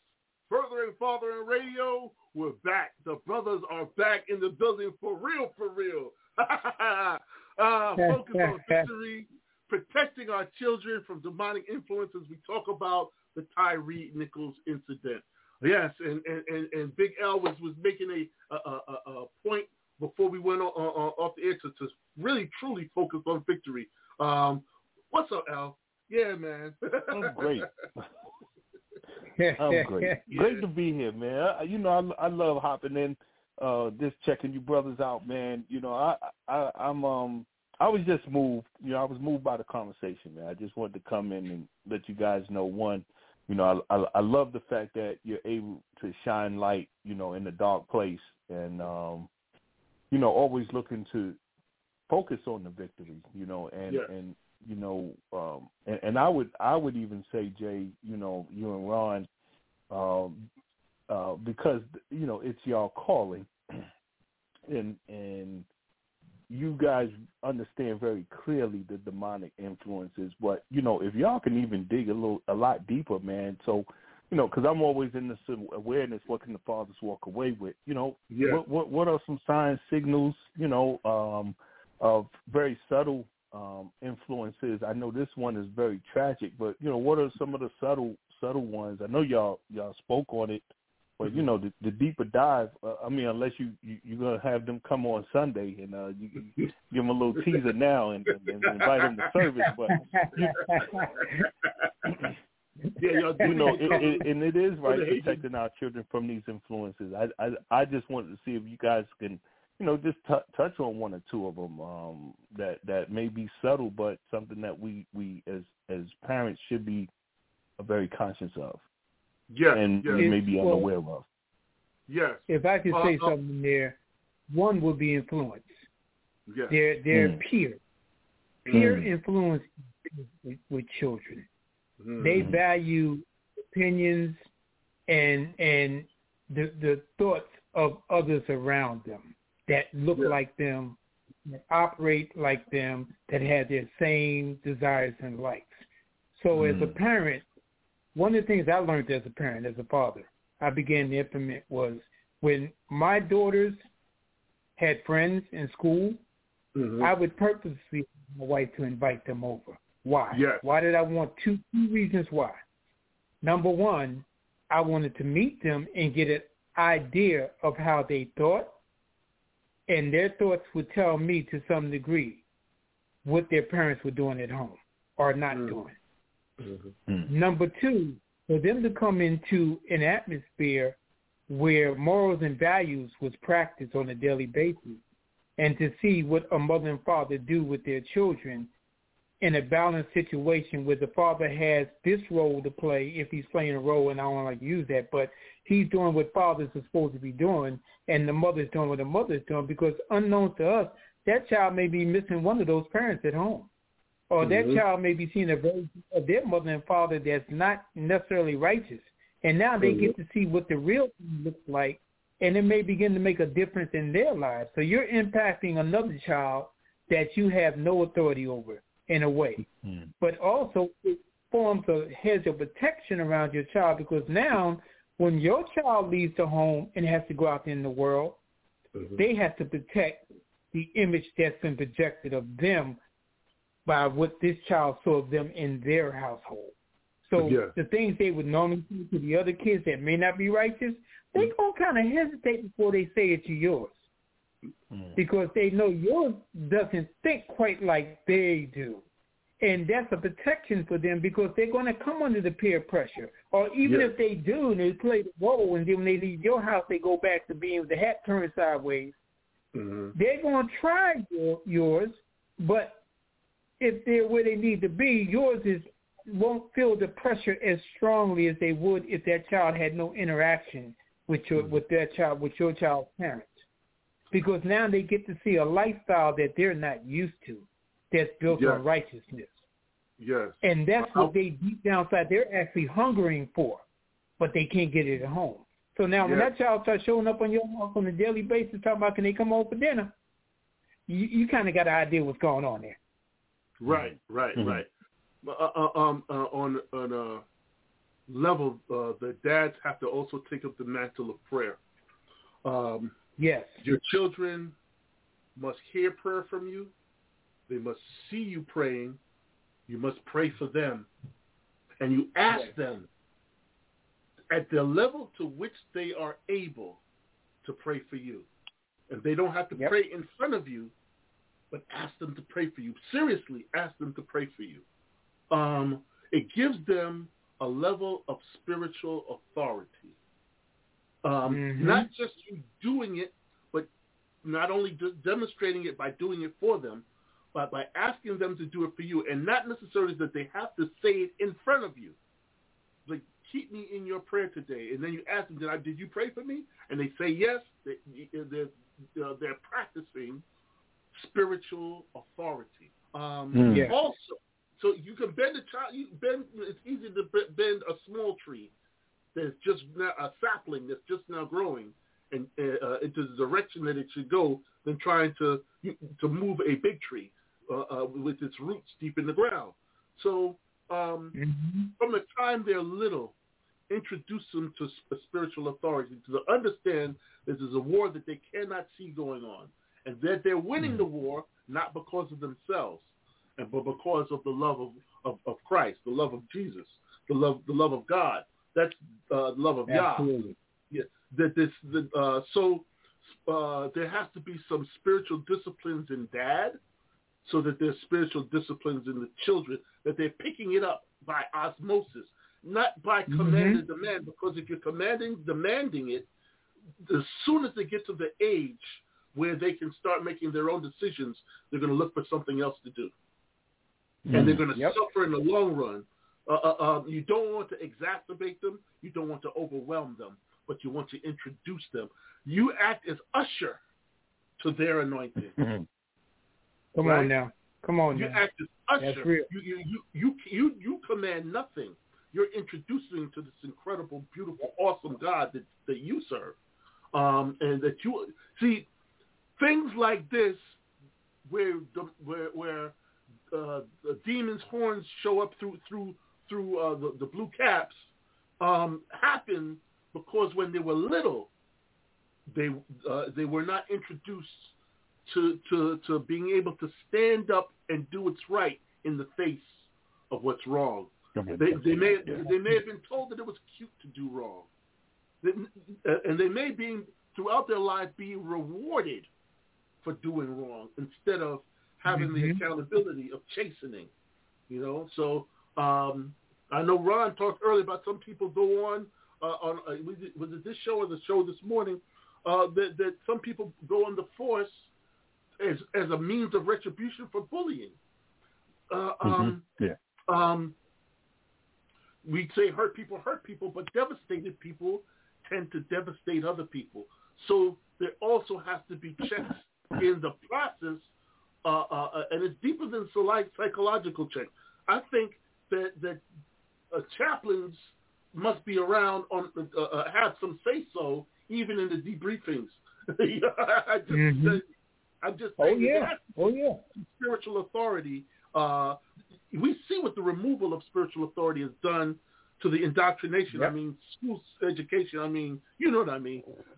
Furthering Fathering Radio, we're back. The brothers are back in the building for real, for real. uh, focus on victory, protecting our children from demonic influences. We talk about the Tyre Nichols incident. Yes, and, and, and, and Big L was, was making a, a, a, a point before we went on, on, off the air to, to really truly focus on victory. Um, what's up, Al? Yeah, man. I'm great. I'm great. Great to be here, man. You know, I, I love hopping in, uh, just checking you brothers out, man. You know, I, I I'm um I was just moved. You know, I was moved by the conversation, man. I just wanted to come in and let you guys know one, you know, I, I, I love the fact that you're able to shine light, you know, in a dark place, and um, you know, always looking to focus on the victory, you know, and yeah. and you know, um, and, and I would I would even say, Jay, you know, you and Ron, um, uh, because you know it's y'all calling, and and you guys understand very clearly the demonic influences. But you know, if y'all can even dig a little, a lot deeper, man. So, you know, because I'm always in this awareness. What can the fathers walk away with? You know, yeah. what what what are some signs, signals? You know, um, of very subtle um, influences. I know this one is very tragic, but you know, what are some of the subtle subtle ones? I know y'all y'all spoke on it but you know, the, the deeper dive. Uh, I mean, unless you, you you're gonna have them come on Sunday and uh, you, you give them a little teaser now and, and, and invite them to service. But you, yeah, y'all you know, it, it, and it is right protecting our children from these influences. I I I just wanted to see if you guys can, you know, just t- touch on one or two of them um, that that may be subtle, but something that we we as as parents should be very conscious of yes, and yes. you may be Well, unaware of. Yes. If I could Uh, say uh, something there, one would be influence. Yes. Their their Mm. peer peer Mm. influence with, with children. Mhm. They value opinions and and the the thoughts of others around them that look Yeah. like them, that operate like them, that have their same desires and likes. So as a Mm. parent, one of the things I learned as a parent, as a father, I began to implement was when my daughters had friends in school, Mhm. I would purposely ask my wife to invite them over. Why? Yes. Why did I want two, two reasons why? Number one, I wanted to meet them and get an idea of how they thought, and their thoughts would tell me to some degree what their parents were doing at home or not Mm. doing. Mhm. Mm. Number two, for them to come into an atmosphere where morals and values was practiced on a daily basis and to see what a mother and father do with their children in a balanced situation where the father has this role to play if he's playing a role and I don't like to use that, but he's doing what fathers are supposed to be doing and the mother's doing what the mother's doing because unknown to us, that child may be missing one of those parents at home or that Mhm. child may be seeing a version of their mother and father that's not necessarily righteous. And now they get to see what the real thing looks like, and it may begin to make a difference in their lives. So you're impacting another child that you have no authority over in a way. Mm. But also it forms a hedge of protection around your child because now when your child leaves the home and has to go out in the world, Mhm. they have to protect the image that's been projected of them by what this child saw of them in their household. So Yes. the things they would normally do to the other kids that may not be righteous, they Mm. gonna kind of hesitate before they say it to yours Mm. because they know yours doesn't think quite like they do. And that's a protection for them because they're going to come under the peer pressure. Or even if they do and they play the role and then when they leave your house, they go back to being with the hat turned sideways, Mhm. they're going to try your, yours, but if they're where they need to be, yours is won't feel the pressure as strongly as they would if that child had no interaction with your with their child with your child's parents. Because now they get to see a lifestyle that they're not used to, that's built Yes. on righteousness, Yes. and that's what they deep down inside they're actually hungering for, but they can't get it at home. So now when that child starts showing up on your house on a daily basis, talking about can they come home for dinner, you you kind of got an idea what's going on there. Right, right, Mhm. right. Uh, uh, um, uh, on on a level, uh, the dads have to also take up the mantle of prayer. Um, Yes. your children must hear prayer from you. They must see you praying. You must pray for them, and you ask Yes. them at the level to which they are able to pray for you. And they don't have to Yep. pray in front of you, but ask them to pray for you. Seriously, ask them to pray for you. Um, it gives them a level of spiritual authority. Um, Mhm. Not just you doing it, but not only de- demonstrating it by doing it for them, but by asking them to do it for you, and not necessarily that they have to say it in front of you. Like, keep me in your prayer today, and then you ask them, "Did I? Did you pray for me?" And they say yes. They, they're uh, they're practicing spiritual authority. Um, Mm. Yeah. Also, so you can bend a child. You bend. It's easy to bend a small tree that's just now, a sapling that's just now growing and uh, into the direction that it should go than trying to to move a big tree uh, uh, with its roots deep in the ground. So um, Mm-hmm. from the time they're little, introduce them to sp- spiritual authority to understand this is a war that they cannot see going on, and that they're winning the war not because of themselves, and but because of the love of, of, of Christ, the love of Jesus, the love the love of God. That's uh, the love of Yah. Absolutely. Yeah, that this the, uh, so uh, there has to be some spiritual disciplines in dad, so that there's spiritual disciplines in the children that they're picking it up by osmosis, not by command and demand. Because if you're commanding, demanding it, as soon as they get to the age where they can start making their own decisions, they're going to look for something else to do, and they're going to Yep. suffer in the long run. Uh, uh, uh, you don't want to exacerbate them. You don't want to overwhelm them, but you want to introduce them. You act as usher to their anointing. Mhm. Come Right. on now. Come on You now. act as usher. You, you, you, you, you, you command nothing. You're introducing to this incredible, beautiful, awesome God that, that you serve. Um, and that you see things like this where the, where, where uh, the demon's horns show up through through through uh, the, the blue caps um, happen because when they were little, they uh, they were not introduced to, to to being able to stand up and do what's right in the face of what's wrong. They, they may they may have been told that it was cute to do wrong, and they may be throughout their life be rewarded for doing wrong instead of having the Mhm. accountability of chastening. You know, so um, I know Ron talked earlier about some people go on uh, on uh, was, it, was it this show or the show this morning uh, that that some people go on the force as as a means of retribution for bullying. Uh, um, Yeah. um, we say hurt people hurt people, but devastated people tend to devastate other people. So there also has to be checks in the process, uh, uh, and it's deeper than psy- psychological check. I think that that uh, chaplains must be around on uh, uh, have some say so even in the debriefings. I just, Mhm. I'm just Oh saying yeah. that Oh yeah. spiritual authority. Uh, we see what the removal of spiritual authority has done to the indoctrination. I mean, school education. I mean, you know what I mean.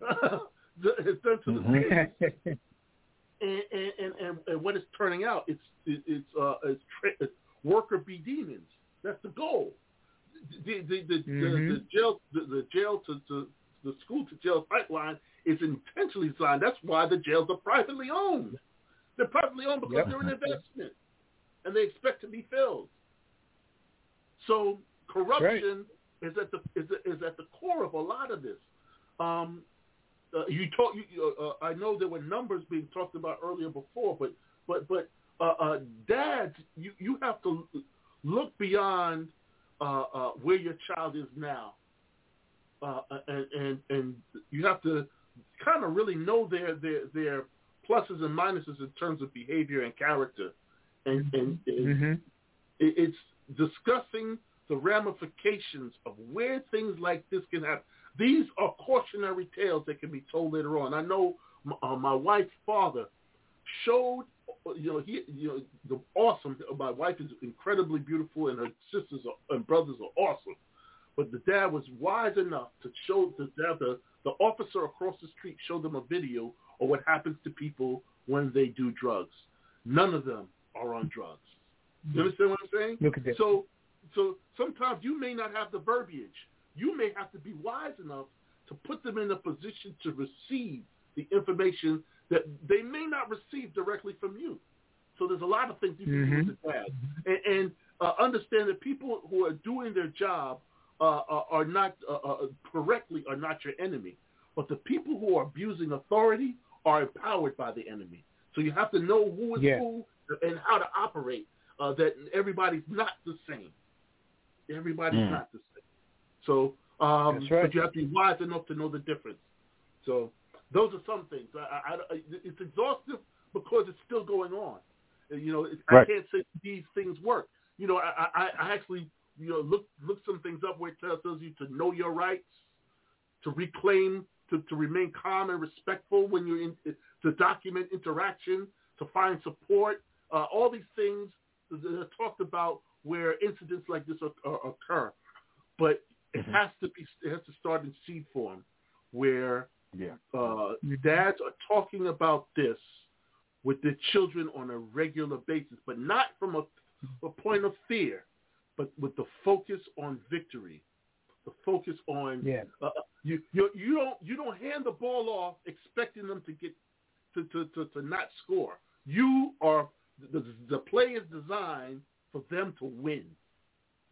it's done to the Mm-hmm. and, and, and, and, and what it's turning out, it's it, it's uh, it's, tra- it's worker bee demons. That's the goal. The the the, Mhm. the, the jail the, the jail to, to the school to jail pipeline is intentionally designed. That's why the jails are privately owned. They're privately owned because Yep. they're an investment, and they expect to be filled. So corruption is at the is, is at the core of a lot of this. Um, uh, you talk. You, you, uh, I know there were numbers being talked about earlier before, but but but uh, uh, dads, you you have to look beyond uh, uh, where your child is now, uh, and, and and you have to kind of really know their their their pluses and minuses in terms of behavior and character, and and, and hmm it- it's discussing the ramifications of where things like this can happen. These are cautionary tales that can be told later on. I know my, uh, my wife's father showed, Uh, you know, he, you know, the awesome. My wife is incredibly beautiful, and her sisters are, and brothers are awesome. But the dad was wise enough to show the dad, the the officer across the street showed them a video of what happens to people when they do drugs. None of them are on drugs. You understand what I'm saying? Look at this. So, so sometimes you may not have the verbiage. You may have to be wise enough to put them in a position to receive the information that they may not receive directly from you. So there's a lot of things you can do with the dad, and, and uh, understand that people who are doing their job uh, are, are not uh, uh, correctly are not your enemy, but the people who are abusing authority are empowered by the enemy. So you have to know who is Yeah. who and how to operate. Uh, that everybody's not the same. Everybody's Mm. not the same. So, um, right. but you have to be wise enough to know the difference. So, those are some things. I, I, I, it's exhaustive because it's still going on. You know, it, I can't say these things work. You know, I, I, I actually, you know, look look some things up where it tells, you to know your rights, to reclaim, to, to remain calm and respectful when you're in, to document interaction, to find support. Uh, all these things that are talked about where incidents like this oc- occur, but it has to be it has to start in seed form, where Yeah. uh, dads are talking about this with their children on a regular basis, but not from a, a point of fear, but with the focus on victory, the focus on Yeah. uh, you, you you don't you don't hand the ball off expecting them to get to to, to, to not score. You are the the play is designed for them to win.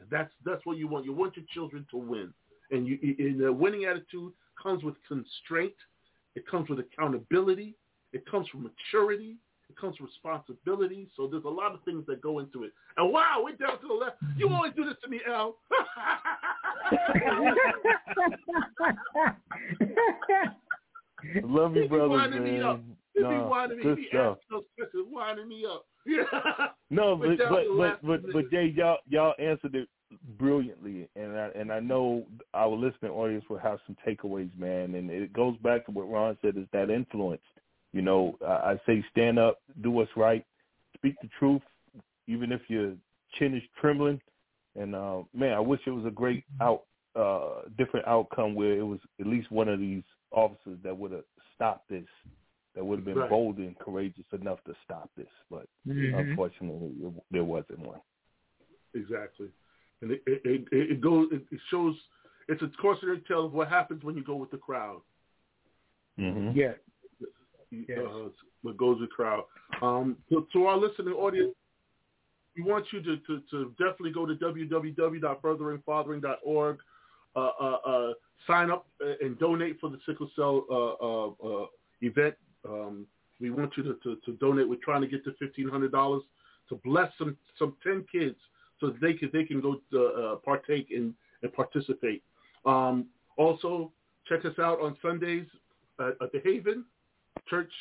And that's that's what you want. You want your children to win, and you and the winning attitude comes with constraint. It comes with accountability. It comes from maturity. It comes from responsibility. So there's a lot of things that go into it. And wow, we're down to the left. You mm-hmm. always do this to me, Al. Love you, brother. winding me up. man. He be Nah, winding me. good He be stuff. those questions, winding me up. Yeah. No, We're but but but but, but Jay, y'all y'all answered it brilliantly, and I and I know our listening audience will have some takeaways, man. And it goes back to what Ron said: is that influence. You know, I, I say stand up, do what's right, speak the truth, even if your chin is trembling. And uh, man, I wish it was a great out, uh, different outcome where it was at least one of these officers that would have stopped this, that would have been Right. bold and courageous enough to stop this. But Mhm. unfortunately, it, there wasn't one. Exactly, and it it, it, it goes. It, it shows. It's a cautionary tale of what happens when you go with the crowd. Mm-hmm. Yeah. Uh, what goes with crowd. Um, to, to our listening audience, we want you to, to, to definitely go to www.furtheringfathering.org, uh, uh, uh, sign up uh, and donate for the sickle cell uh, uh, uh, event. Um, we want you to, to, to donate. We're trying to get to fifteen hundred dollars to bless some some ten kids so that they can they can go to, uh, partake in and participate. Um, also, check us out on Sundays at, at the Haven Church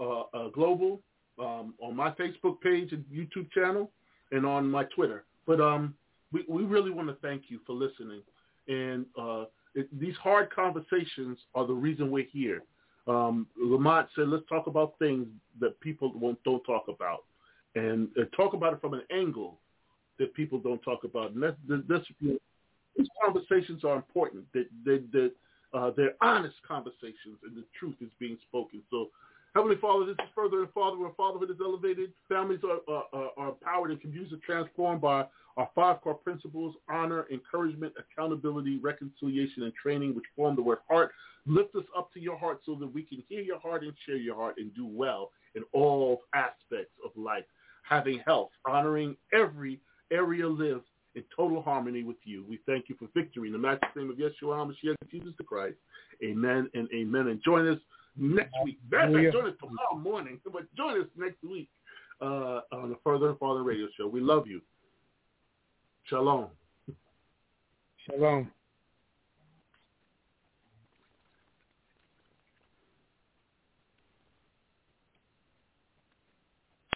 uh, uh, Global um, on my Facebook page and YouTube channel and on my Twitter. But um, we, we really want to thank you for listening. And uh, it, these hard conversations are the reason we're here. Um, Lamont said, let's talk about things that people won't, don't talk about. And uh, talk about it from an angle that people don't talk about. And that's, that's, these conversations are important. That, that, that uh, they're honest conversations and the truth is being spoken. So Heavenly Father, this is furthering fathering where fatherhood is elevated. Families are, are, are empowered and use and transformed by our five core principles, honor, encouragement, accountability, reconciliation, and training, which form the word heart. Lift us up to your heart so that we can hear your heart and share your heart and do well in all aspects of life. Having health, honoring every area lives in total harmony with you. We thank you for victory in the matchless name of Yeshua HaMashiach, Jesus the Christ. Amen and amen. And join us next week. Not join us tomorrow morning, but join us next week uh, on the Furthering Fathering radio show. We love you. Shalom. Shalom.